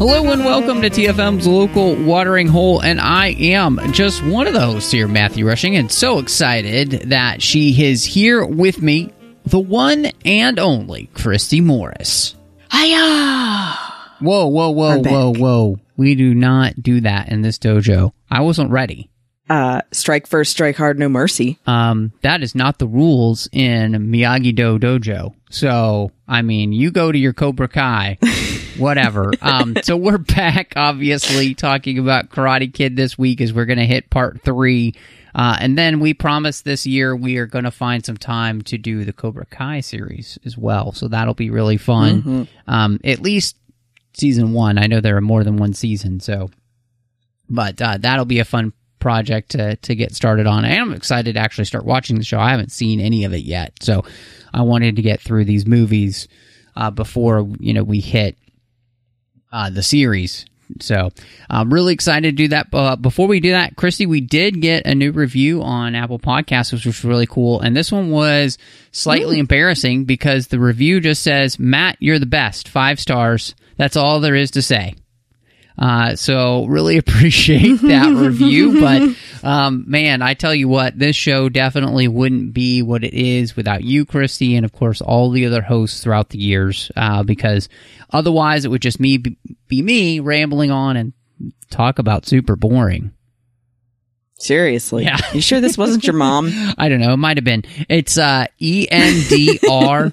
Hello and welcome to TFM's local watering hole, and I am just one of the hosts here, Matthew Rushing, and so excited that she is here with me, the one and only Christy Morris. Hiya! Whoa, whoa, whoa, We're whoa, back. whoa! We do not do that in this dojo. I wasn't ready. Uh, strike first, strike hard, no mercy. Um, that is not the rules in Miyagi Do Dojo. So, I mean, you go to your Cobra Kai, whatever. um, so we're back, obviously, talking about Karate Kid this week as we're going to hit part three. Uh, and then we promise this year we are going to find some time to do the Cobra Kai series as well. So that'll be really fun. Um, at least season one. I know there are more than one season, so but uh, that'll be a fun project to, to get started on. And I'm excited to actually start watching the show. I haven't seen any of it yet, so I wanted to get through these movies uh, before you know we hit uh, the series. So I'm really excited to do that. Uh, before we do that, Christy, we did get a new review on Apple Podcasts, which was really cool. And this one was slightly embarrassing because the review just says, "Matt, you're the best. Five stars. That's all there is to say." Uh, so really appreciate that review. But um, man, I tell you what, this show definitely wouldn't be what it is without you, Christy, and of course all the other hosts throughout the years. Uh, because otherwise, it would just me be, be me rambling on and talk about super boring. Seriously. Yeah. You sure this wasn't your mom? I don't know. It might have been. It's uh, E N D R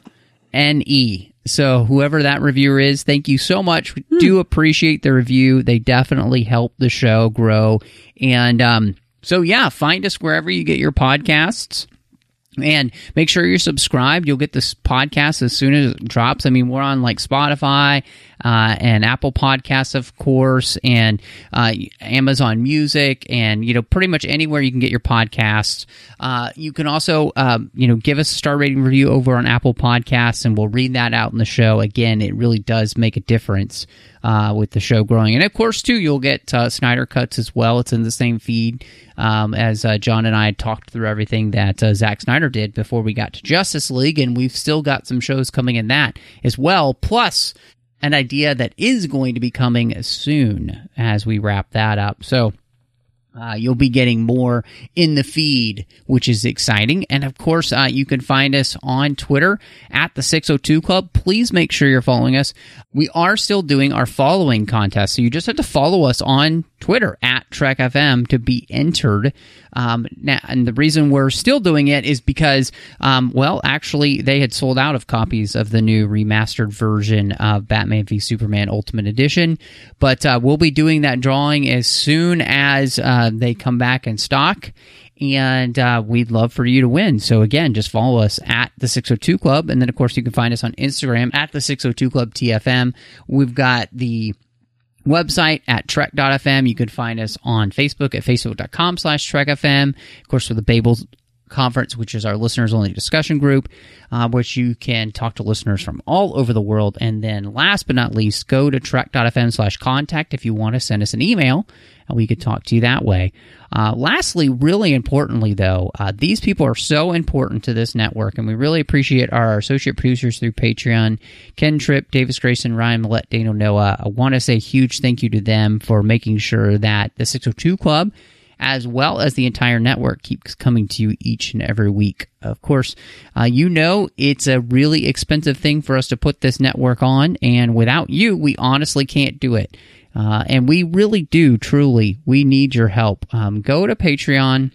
N E. So whoever that reviewer is, thank you so much. We do appreciate the review. They definitely help the show grow. And um, so yeah, find us wherever you get your podcasts. And make sure you're subscribed. You'll get this podcast as soon as it drops. I mean, we're on like Spotify uh, and Apple Podcasts, of course, and uh, Amazon Music, and you know, pretty much anywhere you can get your podcasts. Uh, you can also, um, you know, give us a star rating review over on Apple Podcasts, and we'll read that out in the show. Again, it really does make a difference uh, with the show growing. And of course, too, you'll get uh, Snyder Cuts as well. It's in the same feed um, as uh, John and I talked through everything that Zack Snyder did before we got to Justice League, and we've still got some shows coming in that as well. Plus, an idea that is going to be coming soon as we wrap that up. So. Uh, you'll be getting more in the feed, which is exciting. And of course, uh, you can find us on Twitter at the 602 Club. Please make sure you're following us. We are still doing our following contest. So you just have to follow us on Twitter at Trek FM to be entered. Um, now, and the reason we're still doing it is because, um, well, actually, they had sold out of copies of the new remastered version of Batman v Superman Ultimate Edition. But uh, we'll be doing that drawing as soon as uh, they come back in stock. And uh, we'd love for you to win. So, again, just follow us at the 602 Club. And then, of course, you can find us on Instagram at the 602 Club TFM. We've got the website at trek.fm. You can find us on Facebook at facebook.com slash trekfm. Of course, for the Babel conference, which is our listeners only discussion group, uh, which you can talk to listeners from all over the world. And then last but not least, go to trek.fm slash contact if you want to send us an email and we could talk to you that way. Uh, lastly, really importantly, though, uh, these people are so important to this network, and we really appreciate our associate producers through Patreon Ken Tripp, Davis Grayson, Ryan Maillet, Daniel Noa. I want to say huge thank you to them for making sure that the 602 Club as well as the entire network keeps coming to you each and every week. Of course, uh, you know it's a really expensive thing for us to put this network on, and without you, we honestly can't do it. Uh, and we really do, truly, we need your help. Um, go to Patreon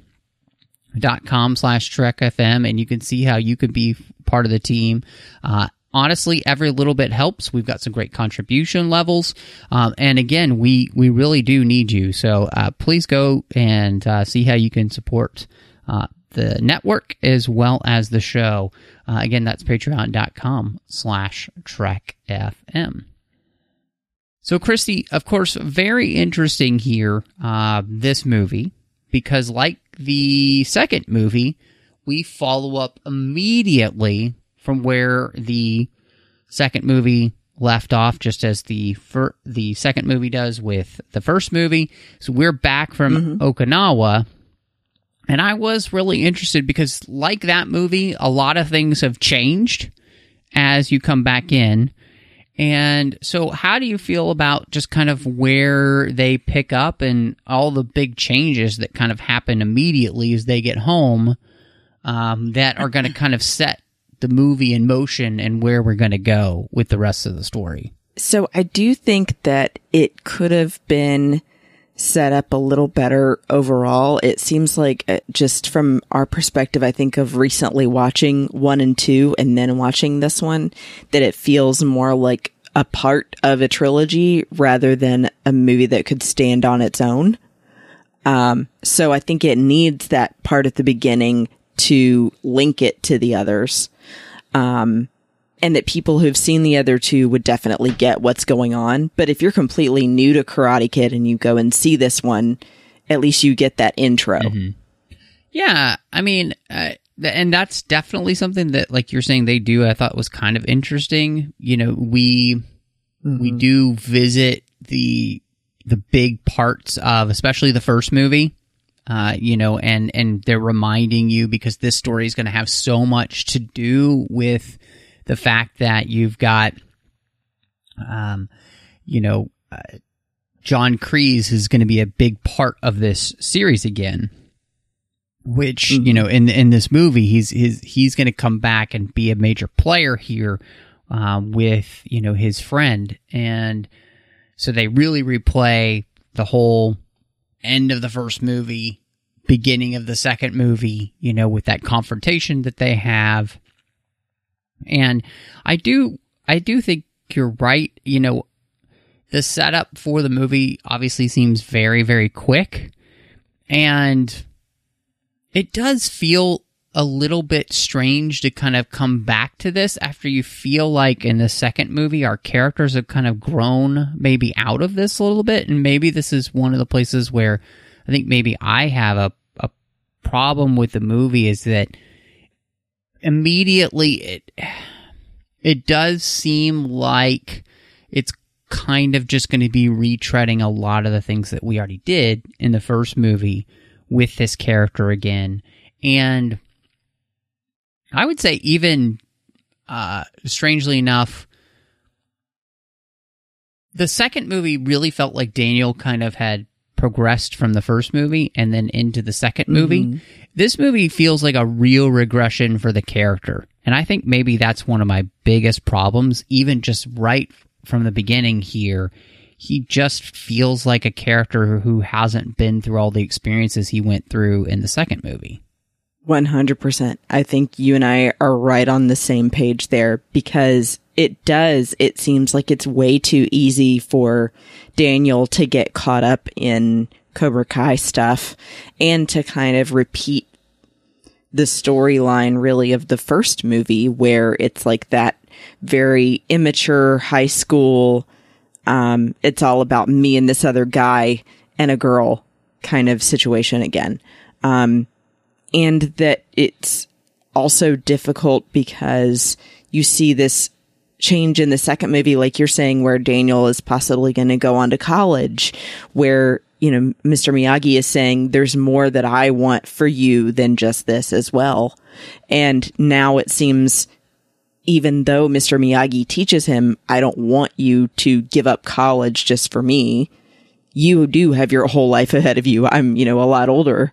dot com slash trek fm and you can see how you could be part of the team uh, honestly every little bit helps we've got some great contribution levels um, and again we we really do need you so uh, please go and uh, see how you can support uh, the network as well as the show. Uh, again, that's patreon.com slash Trek FM. So, Christy, of course, very interesting here, uh, this movie, because like the second movie, we follow up immediately from where the second movie left off, just as the fir- the second movie does with the first movie. So we're back from Okinawa, and I was really interested because, like that movie, a lot of things have changed as you come back in. And so, how do you feel about just kind of where they pick up and all the big changes that kind of happen immediately as they get home um, that are going to kind of set the movie in motion and where we're going to go with the rest of the story? So I do think that it could have been set up a little better overall. It seems like uh, just from our perspective, I think of recently watching one and two and then watching this one, that it feels more like a part of a trilogy rather than a movie that could stand on its own. Um, so I think it needs that part at the beginning to link it to the others. Um, and that people who've seen the other two would definitely get what's going on. But if you're completely new to Karate Kid and you go and see this one, at least you get that intro. Yeah, I mean, uh, th- and that's definitely something that, like you're saying, they do. I thought was kind of interesting. You know, we we do visit the the big parts of, especially the first movie. Uh, you know, and and they're reminding you because this story is going to have so much to do with the fact that you've got, um, you know, uh, John Kreese is going to be a big part of this series again which you know in in this movie he's he's he's going to come back and be a major player here um, with you know his friend. And so they really replay the whole end of the first movie beginning of the second movie you know with that confrontation that they have. And i do i do think you're right you know the setup for the movie obviously seems very very quick. And it does feel a little bit strange to kind of come back to this after you feel like in the second movie our characters have kind of grown maybe out of this a little bit and maybe this is one of the places where i think maybe i have a, a problem with the movie is that immediately it it does seem like it's kind of just going to be retreading a lot of the things that we already did in the first movie with this character again. And I would say, even uh, strangely enough, the second movie really felt like Daniel kind of had progressed from the first movie and then into the 2nd movie. This movie feels like a real regression for the character. And I think maybe that's one of my biggest problems, even just right from the beginning here. He just feels like a character who hasn't been through all the experiences he went through in the second movie. 100%. I think you and I are right on the same page there because it does, it seems like it's way too easy for Daniel to get caught up in Cobra Kai stuff and to kind of repeat the storyline really of the first movie where it's like that very immature high school um it's all about me and this other guy and a girl kind of situation again um and that it's also difficult because you see this change in the second movie, like you're saying, where Daniel is possibly going to go on to college, where, you know, Mr. Miyagi is saying, there's more that I want for you than just this as well. And now it seems, even though Mr. Miyagi teaches him, I don't want you to give up college just for me. You do have your whole life ahead of you. I'm, you know, a lot older.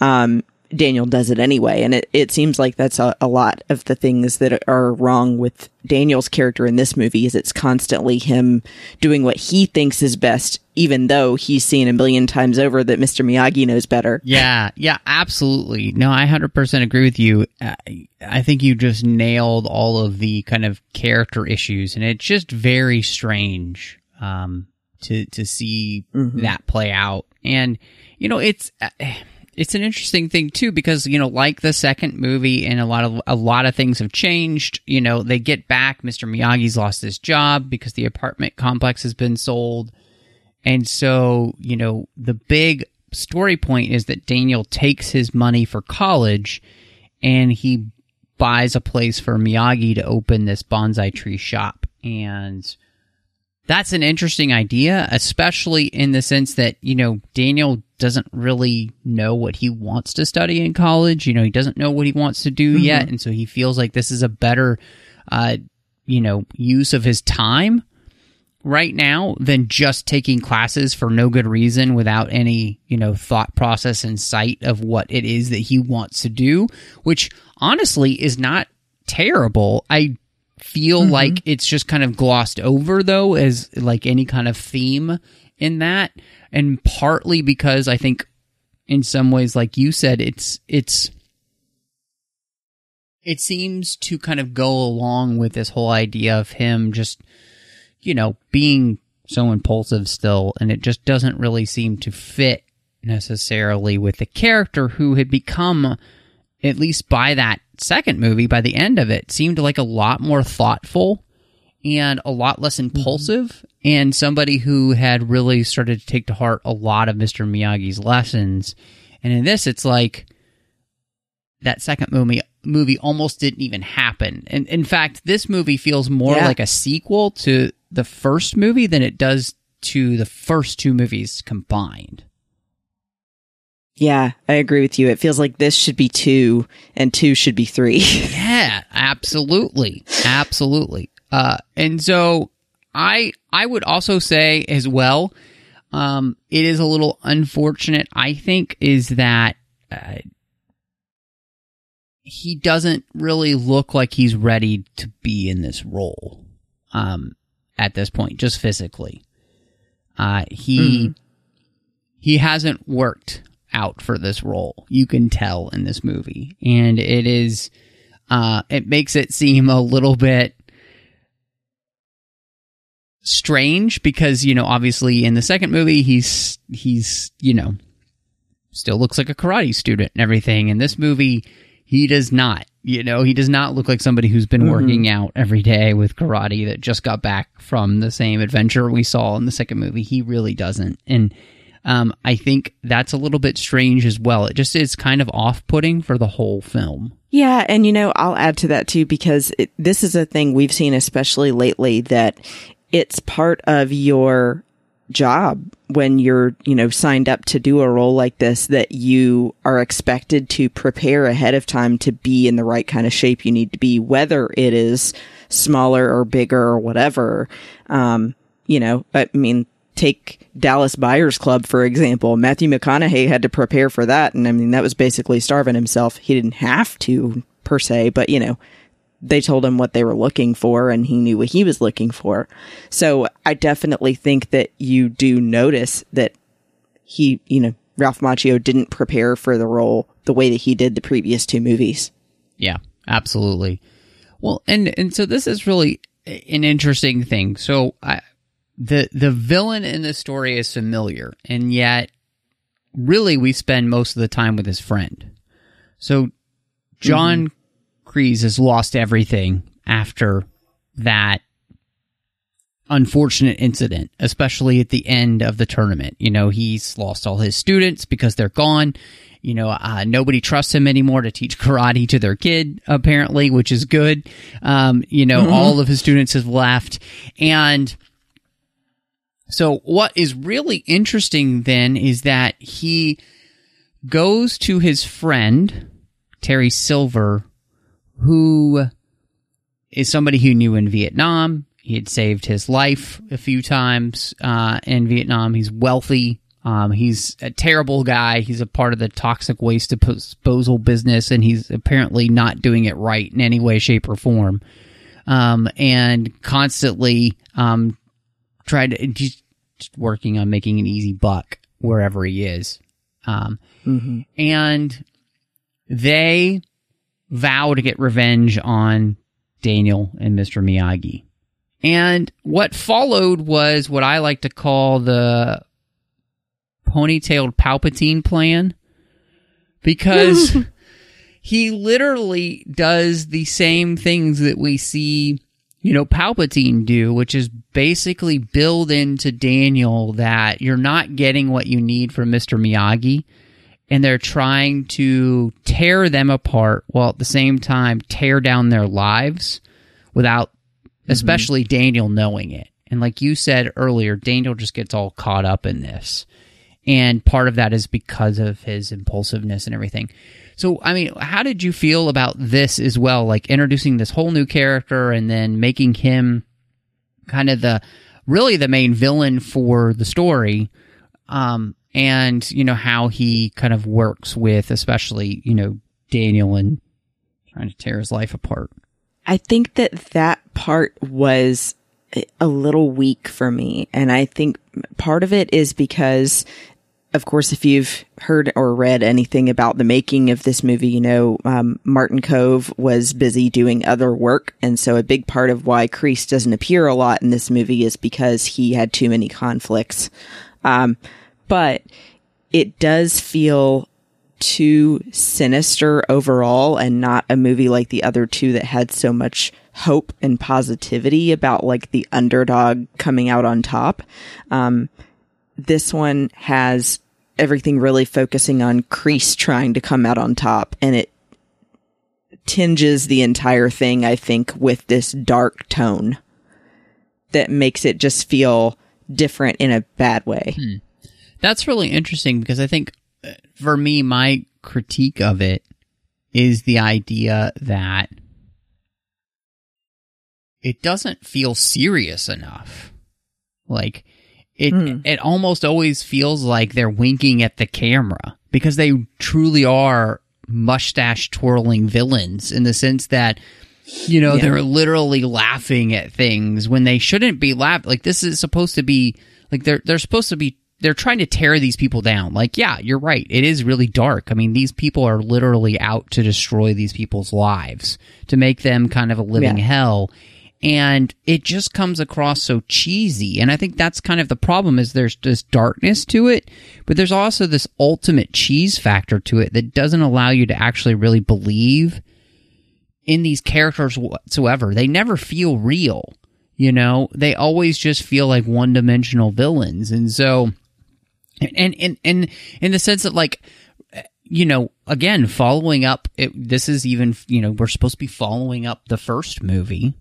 Um, Daniel does it anyway. And it, it seems like that's a, a lot of the things that are wrong with Daniel's character in this movie is it's constantly him doing what he thinks is best, even though he's seen a million times over that Mr. Miyagi knows better. Yeah, yeah, absolutely. No, I 100% agree with you. Uh, I think you just nailed all of the kind of character issues, and it's just very strange um, to to see that play out. And you know, it's uh, it's an interesting thing too because you know, like the second movie, and a lot of a lot of things have changed. You know, they get back. Mr. Miyagi's lost his job because the apartment complex has been sold, and so you know, the big story point is that Daniel takes his money for college, and he buys a place for Miyagi to open this bonsai tree shop, and that's an interesting idea, especially in the sense that, you know, Daniel doesn't really know what he wants to study in college. You know, he doesn't know what he wants to do yet. And so he feels like this is a better, uh, you know, use of his time right now than just taking classes for no good reason without any, you know, thought process and sight of what it is that he wants to do, which honestly is not terrible. I feel like it's just kind of glossed over though as like any kind of theme in that and partly because I think in some ways like you said it's it's it seems to kind of go along with this whole idea of him just you know being so impulsive still and it just doesn't really seem to fit necessarily with the character who had become at least by that second movie by the end of it seemed like a lot more thoughtful and a lot less mm-hmm. impulsive and somebody who had really started to take to heart a lot of Mr. Miyagi's lessons and in this it's like that second movie movie almost didn't even happen. And in fact, this movie feels more Yeah. like a sequel to the first movie than it does to the first two movies combined. Yeah, I agree with you. It feels like this should be two and two should be three. Yeah, absolutely. Absolutely. Uh and so I I would also say as well um it is a little unfortunate I think is that uh, he doesn't really look like he's ready to be in this role um at this point just physically. Uh he he hasn't worked out for this role. You can tell in this movie and it is uh, it makes it seem a little bit strange because you know obviously in the second movie he's he's you know still looks like a karate student and everything. In this movie he does not you know he does not look like somebody who's been working out every day with karate that just got back from the same adventure we saw in the second movie. He really doesn't. And um, i think that's a little bit strange as well. It just is kind of off-putting for the whole film. Yeah, and you know, I'll add to that too because it, this is a thing we've seen, especially lately, that it's part of your job when you're, you know, signed up to do a role like this that you are expected to prepare ahead of time to be in the right kind of shape you need to be, whether it is smaller or bigger or whatever. Um, you know, I mean, take Dallas Buyers Club, for example. Matthew McConaughey had to prepare for that. And I mean, that was basically starving himself. He didn't have to per se, but you know, they told him what they were looking for and he knew what he was looking for. So I definitely think that you do notice that he, you know, Ralph Macchio didn't prepare for the role the way that he did the previous two movies. Yeah, absolutely. Well, and and so this is really an interesting thing. So I, the the villain in the story is familiar, and yet really we spend most of the time with his friend. So John mm-hmm. Kreese has lost everything after that unfortunate incident, especially at the end of the tournament. You know, he's lost all his students because they're gone. You know, uh, nobody trusts him anymore to teach karate to their kid, apparently, which is good. Um, you know, all of his students have left. And so what is really interesting then is that he goes to his friend, Terry Silver, who is somebody who knew in Vietnam. He had saved his life a few times uh, in Vietnam. He's wealthy. Um, he's a terrible guy. He's a part of the toxic waste disposal business, and he's apparently not doing it right in any way, shape, or form. Um, and constantly um, tried to just just working on making an easy buck wherever he is. Um, and they vow to get revenge on Daniel and Mr. Miyagi. And what followed was what I like to call the ponytailed Palpatine plan, because he literally does the same things that we see, you know, Palpatine do, which is basically build into Daniel that you're not getting what you need from Mr. Miyagi. And they're trying to tear them apart while at the same time tear down their lives without, especially Daniel knowing it. And like you said earlier, Daniel just gets all caught up in this. And part of that is because of his impulsiveness and everything. So, I mean, how did you feel about this as well? Like introducing this whole new character and then making him kind of the really the main villain for the story. Um, and you know how he kind of works with, especially you know Daniel and trying to tear his life apart. I think that that part was a little weak for me. And I think part of it is because, of course, if you've heard or read anything about the making of this movie, you know, um, Martin Kove was busy doing other work. And so a big part of why Kreese doesn't appear a lot in this movie is because he had too many conflicts. Um, but it does feel too sinister overall and not a movie like the other two that had so much hope and positivity about like the underdog coming out on top. Um, this one has everything really focusing on Kreese trying to come out on top and it tinges the entire thing, I think, with this dark tone that makes it just feel different in a bad way. Hmm. That's really interesting because I think uh, for me, my critique of it is the idea that it doesn't feel serious enough. Like it, Mm. it almost always feels like they're winking at the camera because they truly are mustache twirling villains in the sense that you know Yeah. they're literally laughing at things when they shouldn't be laughing like this is supposed to be like they're they're supposed to be they're trying to tear these people down. Like yeah you're right. It is really dark. I mean these people are literally out to destroy these people's lives to make them kind of a living Yeah. hell. And it just comes across so cheesy. And i think that's kind of the problem is there's this darkness to it but there's also this ultimate cheese factor to it that doesn't allow you to actually really believe in these characters whatsoever. They never feel real you know? They always just feel like one-dimensional villains. And so and and and in the sense that like you know again following up it, this is even you know we're supposed to be following up the first movie.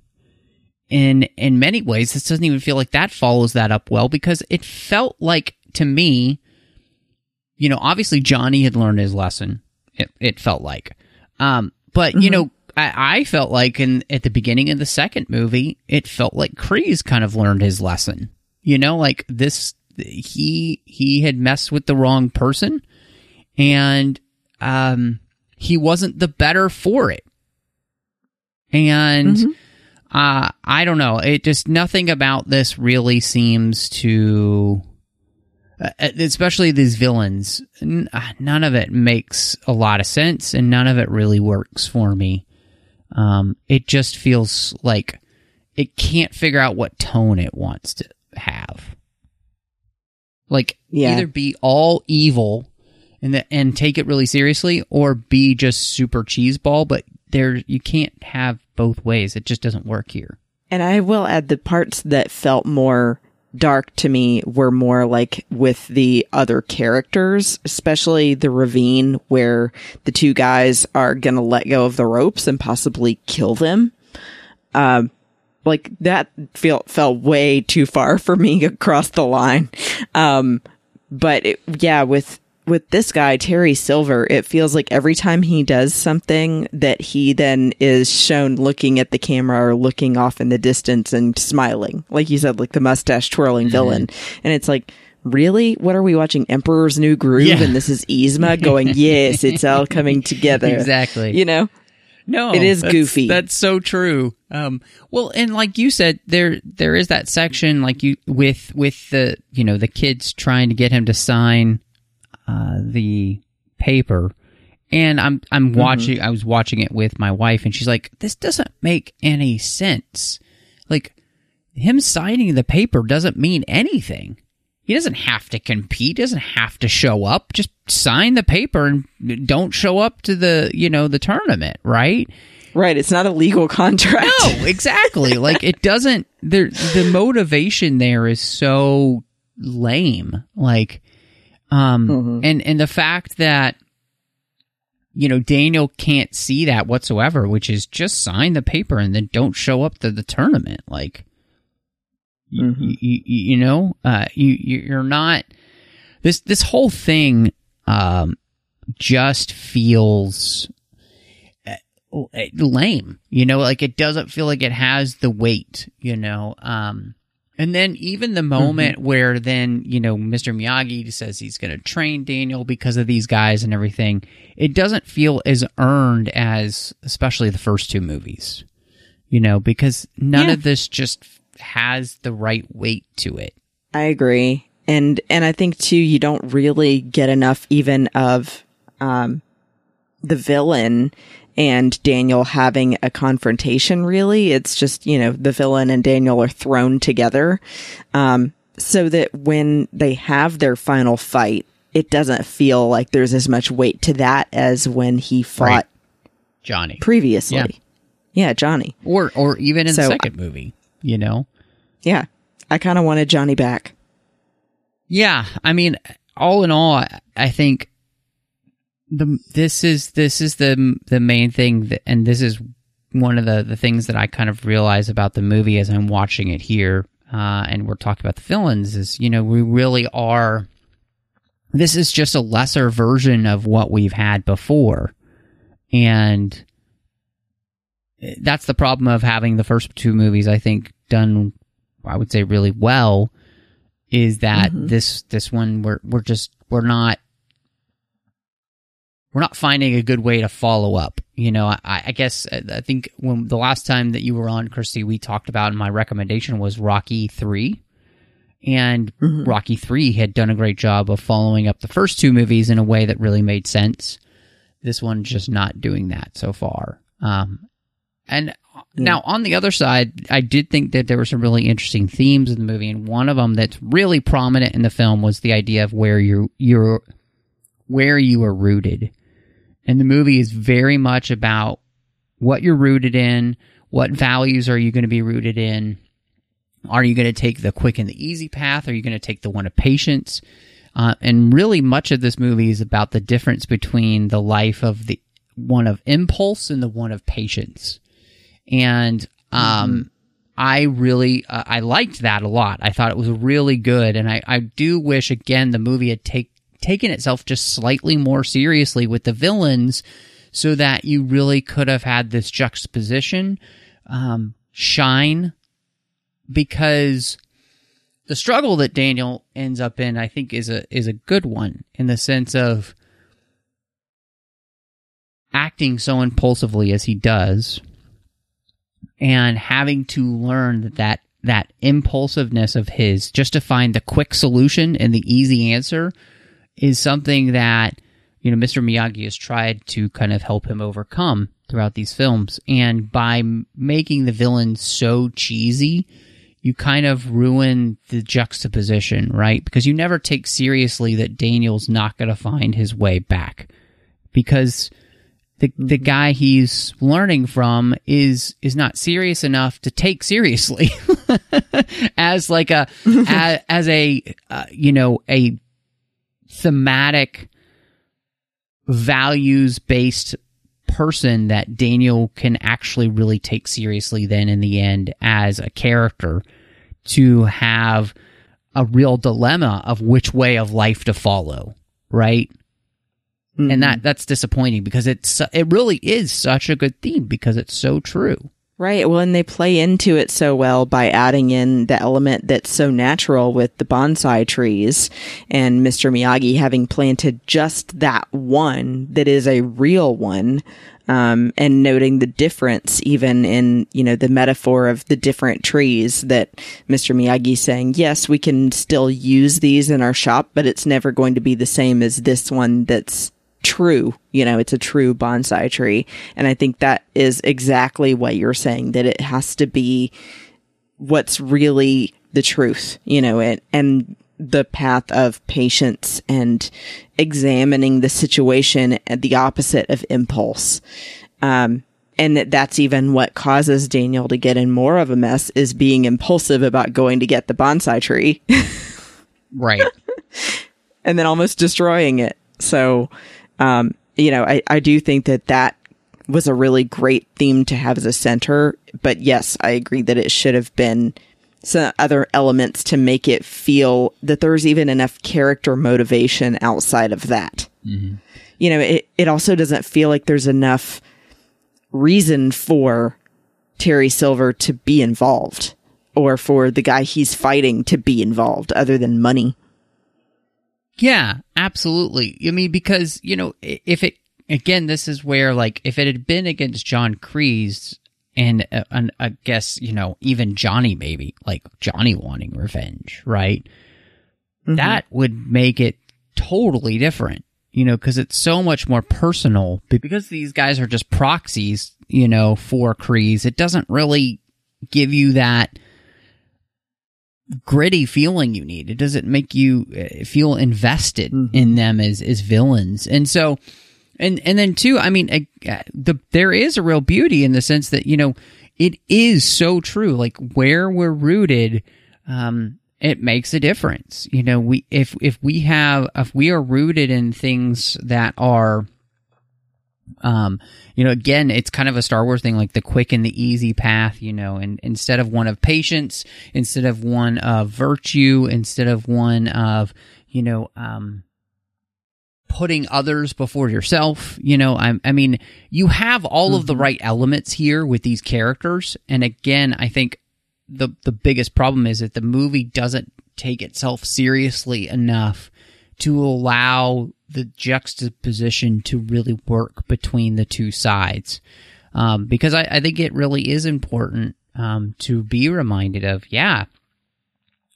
In in many ways this doesn't even feel like that follows that up well because it felt like to me you know obviously johnny had learned his lesson it, it felt like. Um but you know I, I felt like in at the beginning of the second movie it felt like Kreese kind of learned his lesson. You know like this he he had messed with the wrong person and um he wasn't the better for it. And uh i don't know. It just nothing about this really seems to uh, especially these villains n- uh, none of it makes a lot of sense and none of it really works for me. Um it just feels like it can't figure out what tone it wants to have like Yeah. either be all evil and the, and take it really seriously or be just super cheeseball but there you can't have both ways it just doesn't work here And I will add the parts that felt more dark to me were more like with the other characters, especially the ravine where the two guys are going to let go of the ropes and possibly kill them. Um, like that felt, fell way too far for me across the line. Um, but it, yeah, with, with this guy, Terry Silver, it feels like every time he does something that he then is shown looking at the camera or looking off in the distance and smiling. Like you said, like the mustache twirling villain. And it's like, really? What are we watching? Emperor's New Groove? Yeah. And this is Yzma going, yes, it's all coming together. Exactly. You know? No, It is that's- goofy. That's so true. Um, well, and like you said, there there is that section like you with with the you know the kids trying to get him to sign uh, the paper, and I'm I'm watching. I was watching it with my wife, and she's like, "This doesn't make any sense. Like him signing the paper doesn't mean anything." He doesn't have to compete, doesn't have to show up. Just sign the paper and don't show up to the, you know, the tournament, right? Right. It's not a legal contract. No, exactly. like it doesn't there the motivation there is so lame. Like um Mm-hmm. and and the fact that you know Daniel can't see that whatsoever, which is just sign the paper and then don't show up to the tournament. Like Mm-hmm. you, you, you know, uh, you you- you're not this this whole thing um just feels uh, lame you know like it doesn't feel like it has the weight you know um and then even the moment where then you know mr miyagi says he's going to train daniel because of these guys and everything it doesn't feel as earned as especially the first two movies you know because none Yeah. of this just has the right weight to it I agree. And and I think too you don't really get enough even of um the villain and Daniel having a confrontation really. It's just, you know, the villain and Daniel are thrown together. Um so that when they have their final fight, it doesn't feel like there's as much weight to that as when he fought Right. johnny previously. Yeah. yeah, Johnny. or or even in the second movie you know Yeah. I kind of wanted Johnny back. Yeah, I mean, all in all, I- think the this is this is the the main thing, that, and this is one of the the things that I kind of realize about the movie as I'm watching it here, uh, and we're talking about the villains. Is you know we really are. This is just a lesser version of what we've had before, and that's the problem of having the first two movies. I think done, I would say, really well is that this this one we're we're just we're not we're not finding a good way to follow up. You know, I, I guess uh, I think when the last time that you were on, Christy, we talked about and my recommendation was Rocky three, and Rocky three had done a great job of following up the first two movies in a way that really made sense. This one's just not doing that so far. Um, and now on the other side, I did think that there were some really interesting themes in the movie, and one of them that's really prominent in the film was the idea of where you you're where you are rooted. And the movie is very much about what you're rooted in, what values are you going to be rooted in. Are you going to take the quick and the easy path? Are you going to take the one of patience? Uh, and really, much of this movie is about the difference between the life of the one of impulse and the one of patience and um i really uh, i liked that a lot. I thought it was really good. And i i do wish again the movie had take taken itself just slightly more seriously with the villains so that you really could have had this juxtaposition um shine. Because the struggle that Daniel ends up in, I think, is a is a good one in the sense of acting so impulsively as he does, and having to learn that that, that impulsiveness of his just to find the quick solution and the easy answer is something that you know Mr. Miyagi has tried to kind of help him overcome throughout these films, and by making the villain so cheesy you kind of ruin the juxtaposition, right? Because you never take seriously that Daniel's not going to find his way back because the the guy he's learning from is is not serious enough to take seriously as like a as, as a uh, you know a thematic values based person that Daniel can actually really take seriously then in the end as a character to have a real dilemma of which way of life to follow, right? And that that's disappointing because it's it really is such a good theme because it's so true. Right. Well, and they play into it so well by adding in the element that's so natural with the bonsai trees and Mr. Miyagi having planted just that one that is a real one. Um, and noting the difference even in, you know, the metaphor of the different trees that Mr. Miyagi saying, yes, we can still use these in our shop, but it's never going to be the same as this one that's true. You know, it's a true bonsai tree. And I think that is exactly what you're saying, that it has to be what's really the truth, you know, and, and the path of patience and examining the situation at the opposite of impulse. Um, and that that's even what causes Daniel to get in more of a mess is being impulsive about going to get the bonsai tree Right. and then almost destroying it. So, um, you know, I, I do think that that was a really great theme to have as a center. But yes, I agree that it should have been some other elements to make it feel that there's even enough character motivation outside of that. You know, it, it also doesn't feel like there's enough reason for Terry Silver to be involved or for the guy he's fighting to be involved other than money. Yeah, absolutely. I mean, because, you know, if it, again, this is where, like, if it had been against John Kreese and, uh, and I guess, you know, even Johnny maybe, like Johnny wanting revenge, right? That would make it totally different, you know, because it's so much more personal. But Because these guys are just proxies, you know, for Kreese, it doesn't really give you that gritty feeling you need. It doesn't make you uh, feel invested in them as as villains. And so and and then too, I mean, uh, the there is a real beauty in the sense that, you know, it is so true like where we're rooted um it makes a difference. You know, we if if we have if we are rooted in things that are um you know again it's kind of a star wars thing like the quick and the easy path you know and instead of one of patience instead of one of virtue instead of one of you know um putting others before yourself you know i, I mean you have all of the right elements here with these characters. And again i think the the biggest problem is that the movie doesn't take itself seriously enough to allow the juxtaposition to really work between the two sides. Um, because I, I think it really is important um, to be reminded of, yeah,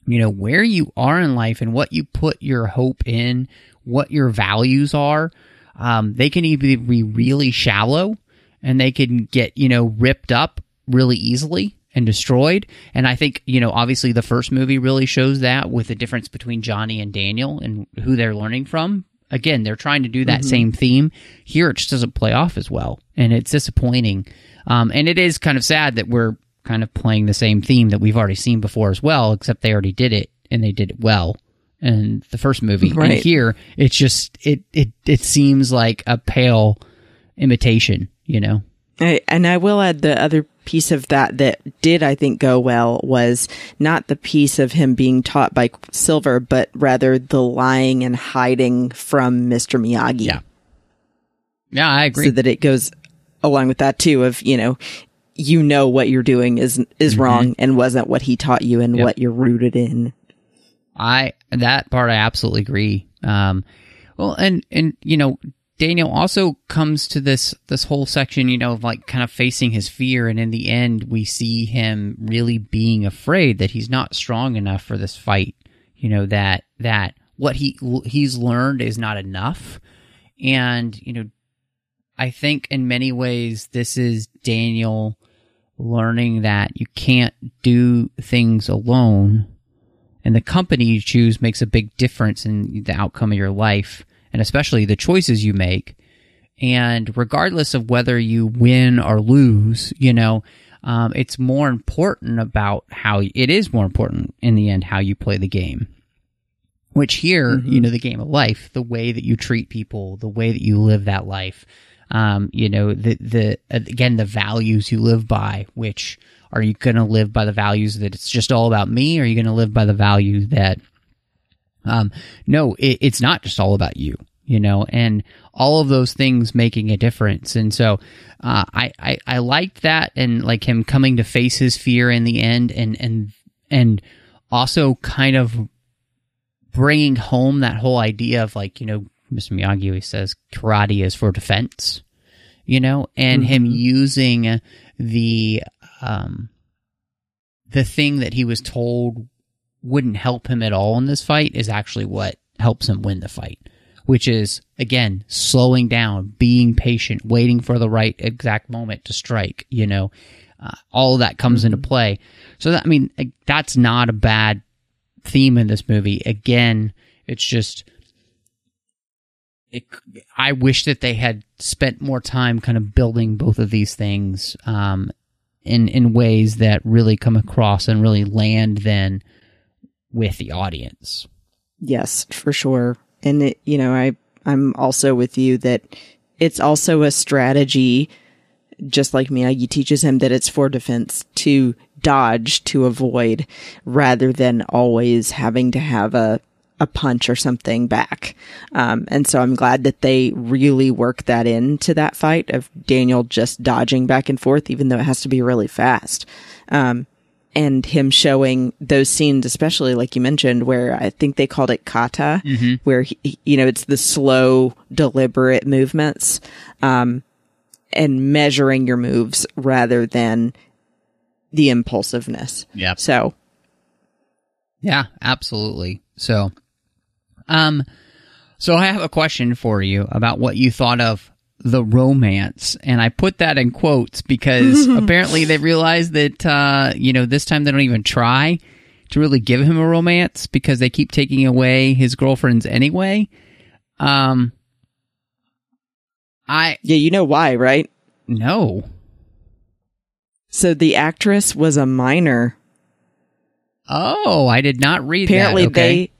you know, where you are in life and what you put your hope in, what your values are. Um, they can either be really shallow and they can get, you know, ripped up really easily and destroyed. And I think, you know, obviously the first movie really shows that with the difference between Johnny and Daniel and who they're learning from. Again, they're trying to do that same theme. Here, it just doesn't play off as well. And it's disappointing. Um, and it is kind of sad that we're kind of playing the same theme that we've already seen before as well, except they already did it and they did it well in the first movie. And Right. here, it's just, it, it, it seems like a pale imitation, you know? I, and I will add the other piece of that that did, I think, go well was not the piece of him being taught by Silver, but rather the lying and hiding from Mr. Miyagi. Yeah. Yeah, I agree. So that it goes along with that too of, you know, you know what you're doing is is wrong and wasn't what he taught you and Mm-hmm. Yep. what you're rooted in. I that part I absolutely agree. Um, well, and and you know, Daniel also comes to this this whole section, you know, like kind of facing his fear, and in the end, we see him really being afraid that he's not strong enough for this fight. You know that that what he he's learned is not enough, and you know, I think in many ways this is Daniel learning that you can't do things alone. And the company you choose makes a big difference in the outcome of your life and especially the choices you make. And regardless of whether you win or lose you know um, it's more important about how it is more important in the end how you play the game which here you know the game of life the way that you treat people the way that you live that life um, you know the the again the values you live by which are you going to live by the values that it's just all about me? Or are you going to live by the value that um, no it, it's not just all about you you know and all of those things making a difference. And so uh, I, I i liked that and like him coming to face his fear in the end and and and also kind of bringing home that whole idea of like you know mr miyagi always says karate is for defense you know and him using the um the thing that he was told wouldn't help him at all in this fight is actually what helps him win the fight which is again slowing down being patient waiting for the right exact moment to strike you know? Uh, all of that comes into play. So that i mean that's not a bad theme in this movie. Again, it's just it, I wish that they had spent more time kind of building both of these things um, in in ways that really come across and really land then with the audience. Yes, for sure. And it, you know, I I'm also with you that it's also a strategy just like Miyagi teaches him that it's for defense to dodge to avoid rather than always having to have a a punch or something back. Um, and so I'm glad that they really work that into that fight of Daniel just dodging back and forth, even though it has to be really fast. Um, and him showing those scenes, especially like you mentioned, where I think they called it kata, where he, you know it's the slow, deliberate movements, um, and measuring your moves rather than the impulsiveness. Yeah. So Yeah, absolutely. So, um, so I have a question for you about what you thought of the romance, and I put that in quotes because apparently they realized that uh, you know this time they don't even try to really give him a romance because they keep taking away his girlfriends anyway. Um, I yeah, you know why, right? no. So the actress was a minor. Oh, I did not read apparently that. Okay.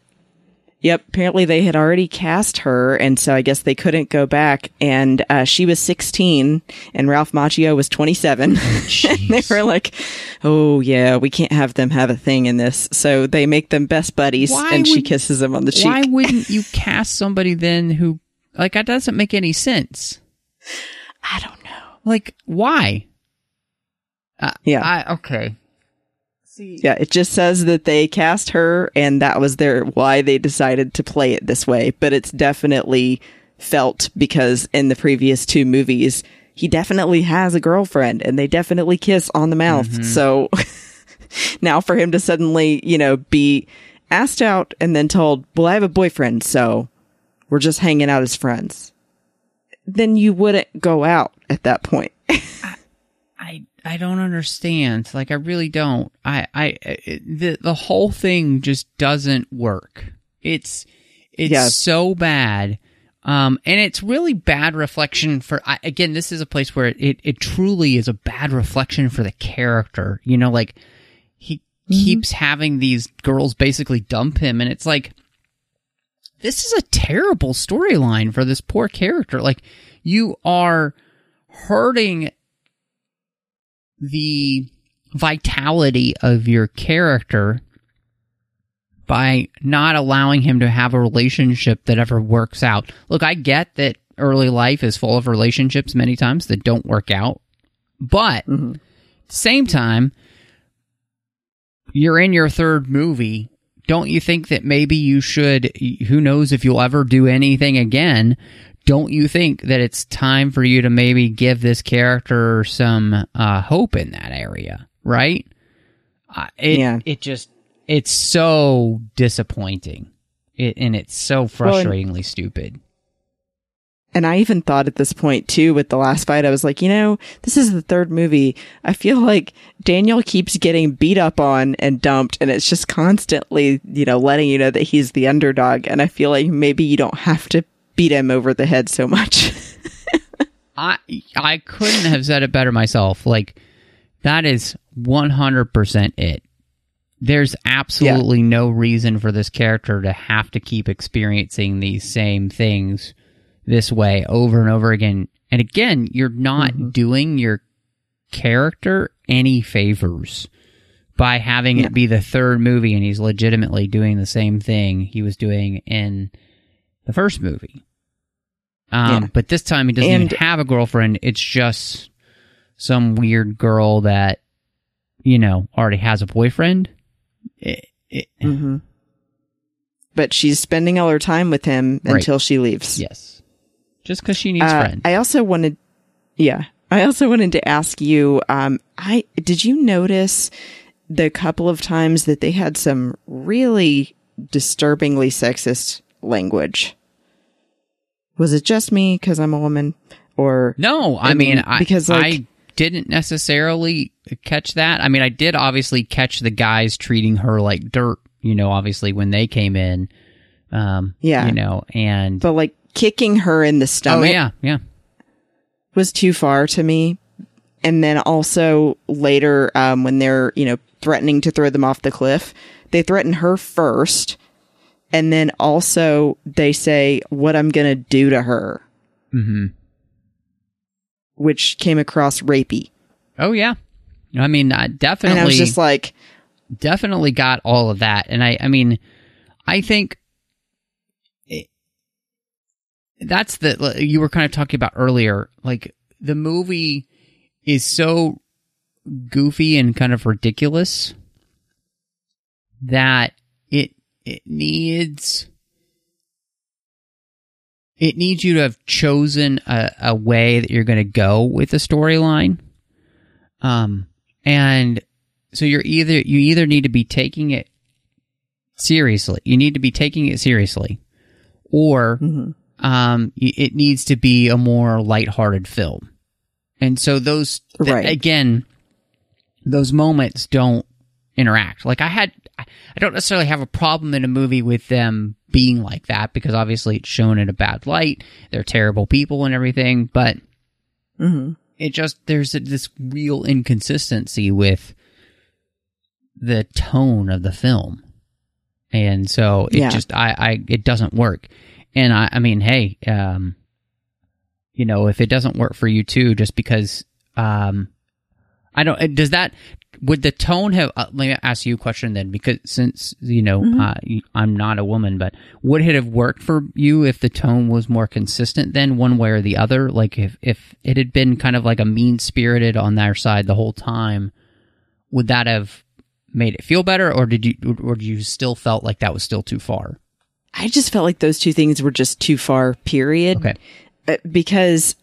Yep, apparently they had already cast her, and so I guess they couldn't go back. And uh, she was 16, and Ralph Macchio was 27. and they were like, "Oh yeah, we can't have them have a thing in this." So they make them best buddies, Why and she kisses him on the cheek. Why wouldn't you cast somebody then who like that doesn't make any sense? I don't know. Like why? Uh, Yeah. I, okay. Yeah, it just says that they cast her, and that was their why they decided to play it this way. But it's definitely felt because in the previous two movies, he definitely has a girlfriend, and they definitely kiss on the mouth. Mm-hmm. So now for him to suddenly, you know, be asked out and then told, "Well, I have a boyfriend, so we're just hanging out as friends," then you wouldn't go out at that point. I I don't understand. Like I really don't. I I it, the the whole thing just doesn't work. It's it's Yeah. so bad. Um, and it's really bad reflection for, I, again, this is a place where it, it truly is a bad reflection for the character. You know, like, he keeps having these girls basically dump him, and it's like, this is a terrible storyline for this poor character. Like, you are hurting the vitality of your character by not allowing him to have a relationship that ever works out. Look, I get that early life is full of relationships many times that don't work out, but the same time, you're in your third movie. Don't you think that maybe you should, who knows if you'll ever do anything again? Don't you think that it's time for you to maybe give this character some uh, hope in that area, right? Uh, it, Yeah. it just, it's so disappointing. It, and it's so Well, and- frustratingly stupid. And I even thought at this point too, with the last fight, I was like, you know, this is the third movie. I feel like Daniel keeps getting beat up on and dumped, and it's just constantly, you know, letting you know that he's the underdog. And I feel like maybe you don't have to beat him over the head so much. I I couldn't have said it better myself. Like that is 100% it. There's absolutely no reason for this character to have to keep experiencing these same things this way over and over again. And again, you're not mm-hmm. doing your character any favors by having Yeah. it be the third movie and he's legitimately doing the same thing he was doing in the first movie. Um, Yeah. But this time he doesn't And- even have a girlfriend. It's just some weird girl that, you know, already has a boyfriend. It, it, mm-hmm. But she's spending all her time with him Right. until she leaves. Yes. Just because she needs Uh, friends. I also wanted, yeah, I also wanted to ask you, um, I, did you notice the couple of times that they had some really disturbingly sexist language? Was it just me because I'm a woman or no, I, I mean, mean, I, because, like- I didn't necessarily catch that. I mean, I did obviously catch the guys treating her like dirt you know, obviously when they came in. Um, Yeah. You know, and But like kicking her in the oh stomach yeah, yeah, was too far to me. And then also later, um, when they're, you know, threatening to throw them off the cliff, they threaten her first. And then also they say what I'm going to do to her, hmm which came across rapey. oh yeah. I mean, I definitely. And I was just like, definitely got all of that and i i mean i think it, that's the you were kind of talking about earlier like the movie is so goofy and kind of ridiculous that it needs it needs you to have chosen a, a way that you're going to go with the storyline. Um and so you're either you either need to be taking it seriously you need to be taking it seriously or um it needs to be a more lighthearted film. And so those th- Right. again those moments don't interact like i had i don't necessarily have a problem in a movie with them being like that because obviously it's shown in a bad light they're terrible people and everything but mhm. it just there's a, this real inconsistency with the tone of the film and so it Yeah. just i i it doesn't work and i i mean hey um you know if it doesn't work for you too just because um i don't uh, does that would the tone have uh, let me ask you a question then because since you know uh, i'm not a woman but would it have worked for you if the tone was more consistent then one way or the other? Like if if it had been kind of like a mean spirited on their side the whole time would that have made it feel better or did you or did you still felt like that was still too far? I just felt like those two things were just too far, period. okay. Uh, because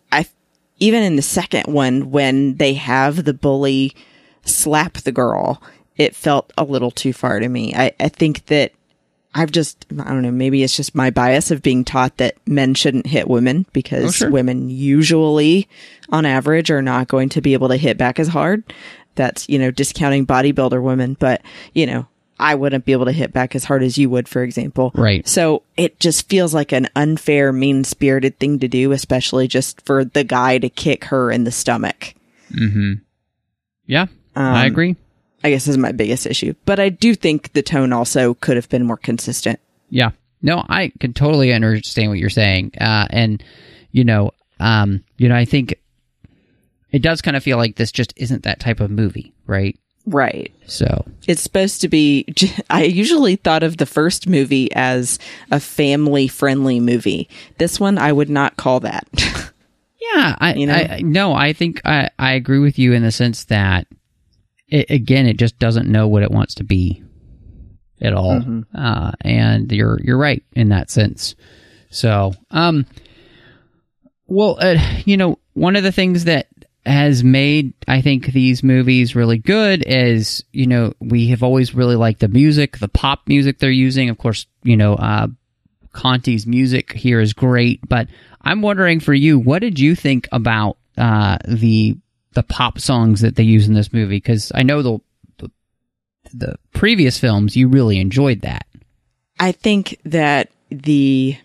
even in the second one, when they have the bully slap the girl, it felt a little too far to me. I, I think that I've just, I don't know, maybe it's just my bias of being taught that men shouldn't hit women because Oh, sure. women usually, on average, are not going to be able to hit back as hard. That's, you know, discounting bodybuilder women, but, you know, I wouldn't be able to hit back as hard as you would, for example. Right. So it just feels like an unfair, mean spirited thing to do, especially just for the guy to kick her in the stomach. hmm. yeah Um, i agree I guess is my biggest issue. But I do think the tone also could have been more consistent. Yeah. No, I can totally understand what you're saying. Uh, and, you know, um, you know, I think it does kind of feel like this just isn't that type of movie, right? Right. So, It's supposed to be. I usually thought of the first movie as a family friendly movie. This one, I would not call that. yeah, I, You know? I, no, I think I, I agree with you in the sense that it, again, it just doesn't know what it wants to be at all. Mm-hmm. Uh, and you're, you're right in that sense. So, um, well, uh, you know, one of the things that has made, I think, these movies really good is, you know, we have always really liked the music, the pop music they're using. Of course, you know, uh, Conti's music here is great, but I'm wondering for you, what did you think about uh, the the pop songs that they use in this movie? Because I know the, the the previous films you really enjoyed that. I think that the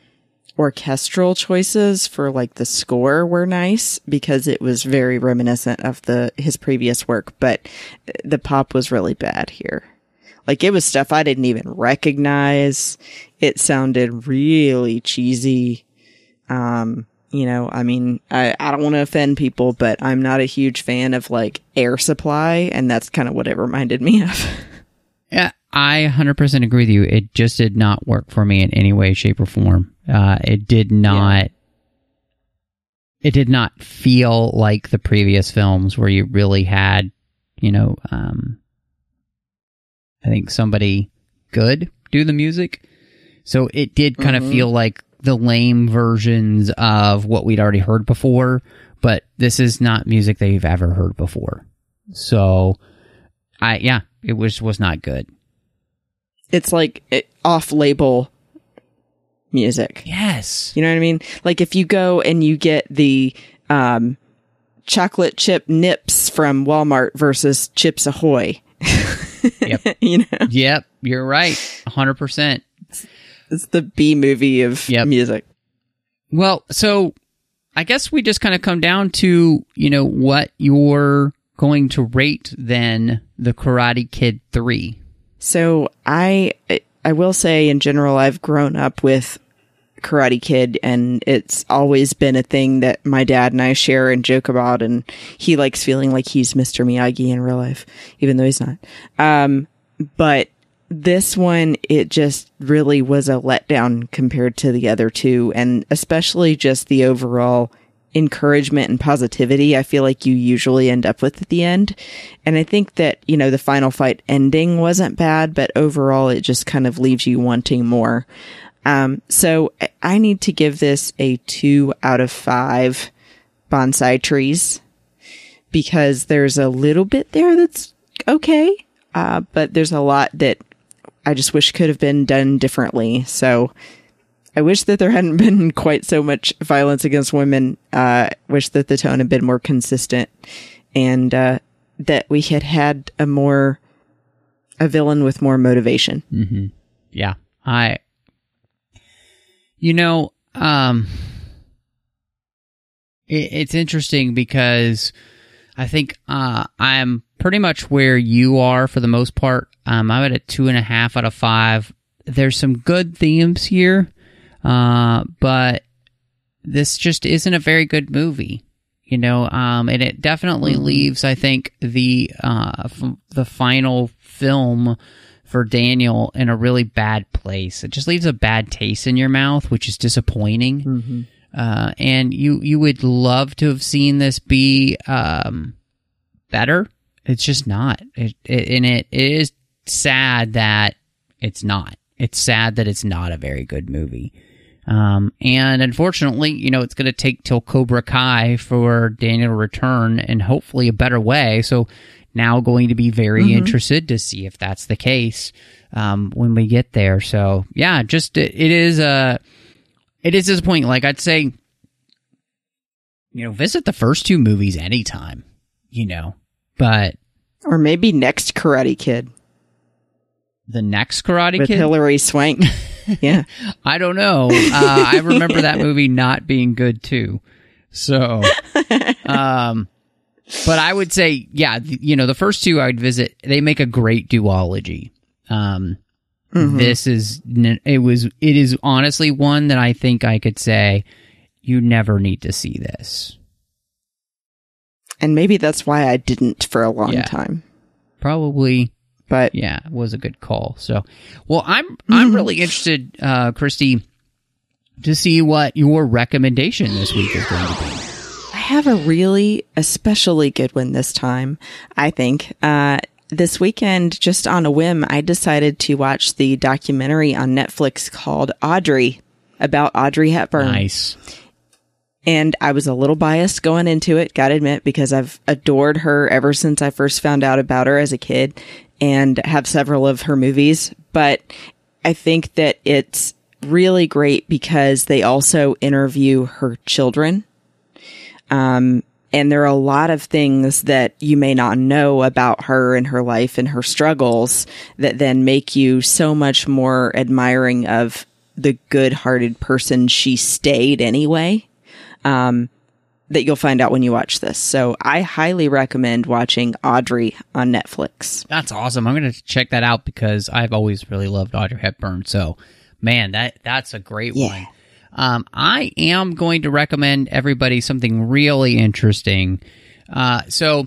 orchestral choices for like the score were nice because it was very reminiscent of the his previous work, but the pop was really bad here. Like it was stuff I didn't even recognize. It sounded really cheesy. Um, you know, I mean, I, I don't want to offend people, but I'm not a huge fan of like air supply, and that's kind of what it reminded me of. Yeah, I 100% agree with you. It just did not work for me in any way, shape, or form. Uh, it did not. It did not feel like the previous films where you really had, you know, um, I think somebody good do the music. So it did kind of feel like the lame versions of what we'd already heard before, but this is not music that you've ever heard before. So, I yeah, it was was not good. It's like it, off-label music. Yes. You know what I mean? Like if you go and you get the um, chocolate chip nips from Walmart versus Chips Ahoy, Yep. you know, Yep. You're right. 100%. it's the B movie of Yep. music. Well, so I guess we just kind of come down to, you know, what you're going to rate then the Karate Kid 3. So I I will say in general I've grown up with Karate Kid and it's always been a thing that my dad and I share and joke about and he likes feeling like he's Mr. Miyagi in real life even though he's not. Um but this one it just really was a letdown compared to the other two and especially just the overall encouragement and positivity I feel like you usually end up with at the end. And I think that, you know, the final fight ending wasn't bad, but overall it just kind of leaves you wanting more. Um, so I- need to give this a two out of five bonsai trees because there's a little bit there that's okay. Uh, but there's a lot that I just wish could have been done differently. So I wish that there hadn't been quite so much violence against women. Uh, wish that the tone had been more consistent and, uh, that we had had a more, a villain with more motivation. Yeah. I You know, um it, it's interesting because I think uh I'm pretty much where you are for the most part. Um I'm at a two and a half out of five. There's some good themes here, uh, but this just isn't a very good movie. You know, um, and it definitely leaves, I think, the uh, f- the final film for Daniel in a really bad place. It just leaves a bad taste in your mouth, which is disappointing. Uh, and you you would love to have seen this be um, better. It's just not. It, it, and it, it is sad that it's not. It's sad that it's not a very good movie. Um, and unfortunately, you know, it's going to take till Cobra Kai for Daniel to return and hopefully a better way. So now going to be very interested to see if that's the case, um, when we get there. So yeah, just, it, it is, uh, it is disappointing. Like I'd say, you know, visit the first two movies anytime, you know, but Or maybe next Karate Kid the next Karate with Kid, Hilary Swank. yeah. I don't know. Uh, I remember that movie not being good too. So, um, but I would say, yeah, you know, the first two I'd visit, they make a great duology. Um, this is, it was, it is honestly one that I think I could say you never need to see this. And maybe that's why I didn't for a long Yeah. time. Probably But yeah, it was a good call. So, well, I'm I'm really interested, uh, Christy, to see what your recommendation this week is going to be. I have a really especially good one this time, I think. Uh, this weekend, just on a whim, I decided to watch the documentary on Netflix called Audrey about Audrey Hepburn. Nice. And I was a little biased going into it, gotta admit, because I've adored her ever since I first found out about her as a kid and have several of her movies. But I think that it's really great because they also interview her children. Um, and there are a lot of things that you may not know about her and her life and her struggles that then make you so much more admiring of the good hearted person she stayed anyway um, that you'll find out when you watch this. So I highly recommend watching Audrey on Netflix. That's awesome. I'm going to check that out because I've always really loved Audrey Hepburn. So, man, that that's a great Yeah. one. Um, I am going to recommend everybody something really interesting. Uh, so,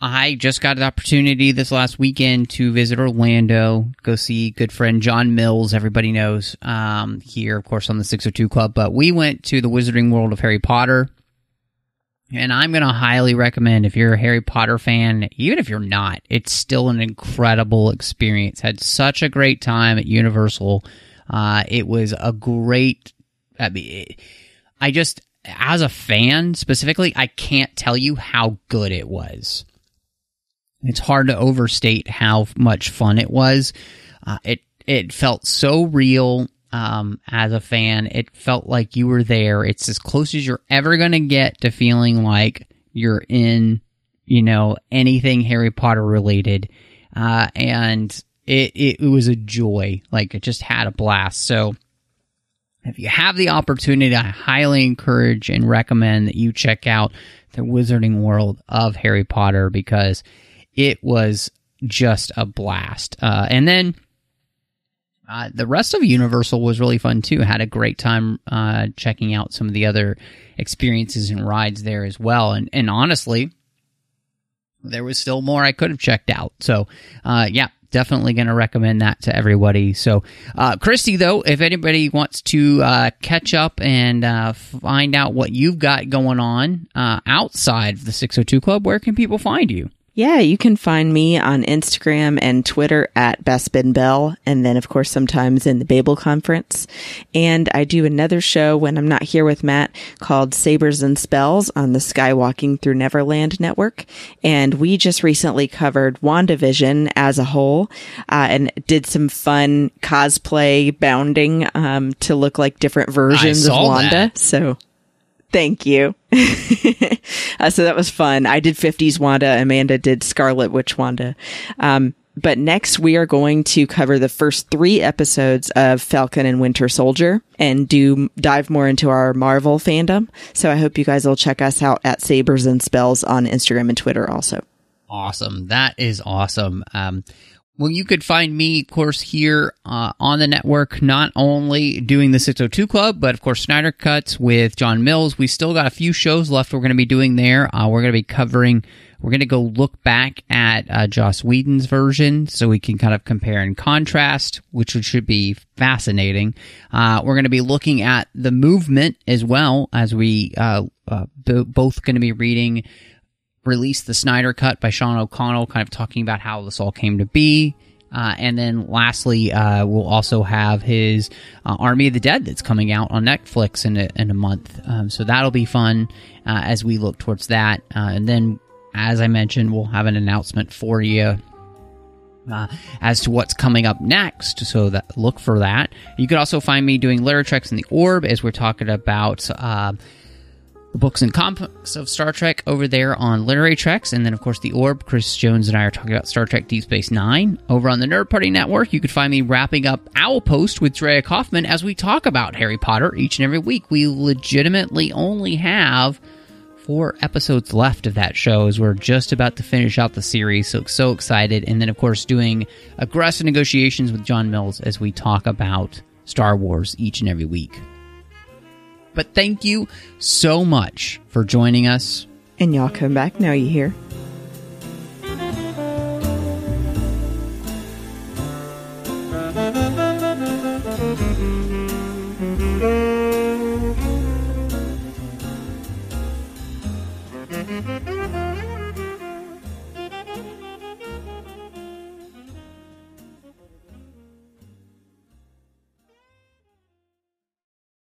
I just got an opportunity this last weekend to visit Orlando, go see good friend John Mills. Everybody knows um, here, of course, on the 602 Club. But we went to the Wizarding World of Harry Potter. And I'm going to highly recommend if you're a Harry Potter fan, even if you're not, it's still an incredible experience. Had such a great time at Universal. Uh, it was a great, I mean, it- I just, as a fan specifically, I can't tell you how good it was. It's hard to overstate how much fun it was. Uh, it it felt so real um, as a fan. It felt like you were there. It's as close as you're ever gonna get to feeling like you're in, you know, anything Harry Potter related. uh, and it, it it was a joy. Like it just had a blast. So if you have the opportunity, I highly encourage and recommend that you check out the Wizarding World of Harry Potter because it was just a blast. Uh, and then uh, the rest of Universal was really fun too. Had a great time uh, checking out some of the other experiences and rides there as well. And and honestly, there was still more I could have checked out. So uh, yeah, definitely going to recommend that to everybody. So, uh, Christy, though, if anybody wants to uh, catch up and uh, find out what you've got going on uh, outside of the 602 Club, where can people find you? Yeah, you can find me on Instagram and Twitter at Bespin Bell, and then of course sometimes in the Babel conference. And I do another show when I'm not here with Matt called Sabers and Spells on the Skywalking Through Neverland network. And we just recently covered WandaVision as a whole, uh, and did some fun cosplay bounding um, to look like different versions of Wanda. That. So Thank you. uh, so that was fun. I did 50s Wanda. Amanda did Scarlet Witch Wanda. Um, but next we are going to cover the first three episodes of Falcon and Winter Soldier and do dive more into our Marvel fandom. So I hope you guys will check us out at Sabers and Spells on Instagram and Twitter also. Awesome. That is awesome. Um, well, you could find me, of course, here uh, on the network, not only doing the 602 Club, but of course, Snyder Cuts with John Mills. We still got a few shows left we're going to be doing there. Uh, we're going to be covering, we're going to go look back at uh, Joss Whedon's version so we can kind of compare and contrast, which should be fascinating. Uh, we're going to be looking at the movement as well as we uh, uh, b- both going to be reading released the Snyder Cut by Sean O'Connell, kind of talking about how this all came to be. Uh, and then lastly, uh, we'll also have his uh, Army of the Dead that's coming out on Netflix in a, in a month. Um, so that'll be fun uh, as we look towards that. Uh, and then, as I mentioned, we'll have an announcement for you. Uh, as to what's coming up next, so that look for that. You could also find me doing Literary Treks in the Orb as we're talking about books and comics of Star Trek over there on Literary Treks. And then, of course, The Orb. Chris Jones and I are talking about Star Trek Deep Space Nine. Over on the Nerd Party Network, you could find me wrapping up Owl Post with Drea Kaufman as we talk about Harry Potter each and every week. We legitimately only have four episodes left of that show as we're just about to finish out the series. So, so excited. And then, of course, doing aggressive negotiations with John Mills as we talk about Star Wars each and every week. But thank you so much for joining us. And y'all come back now, you hear?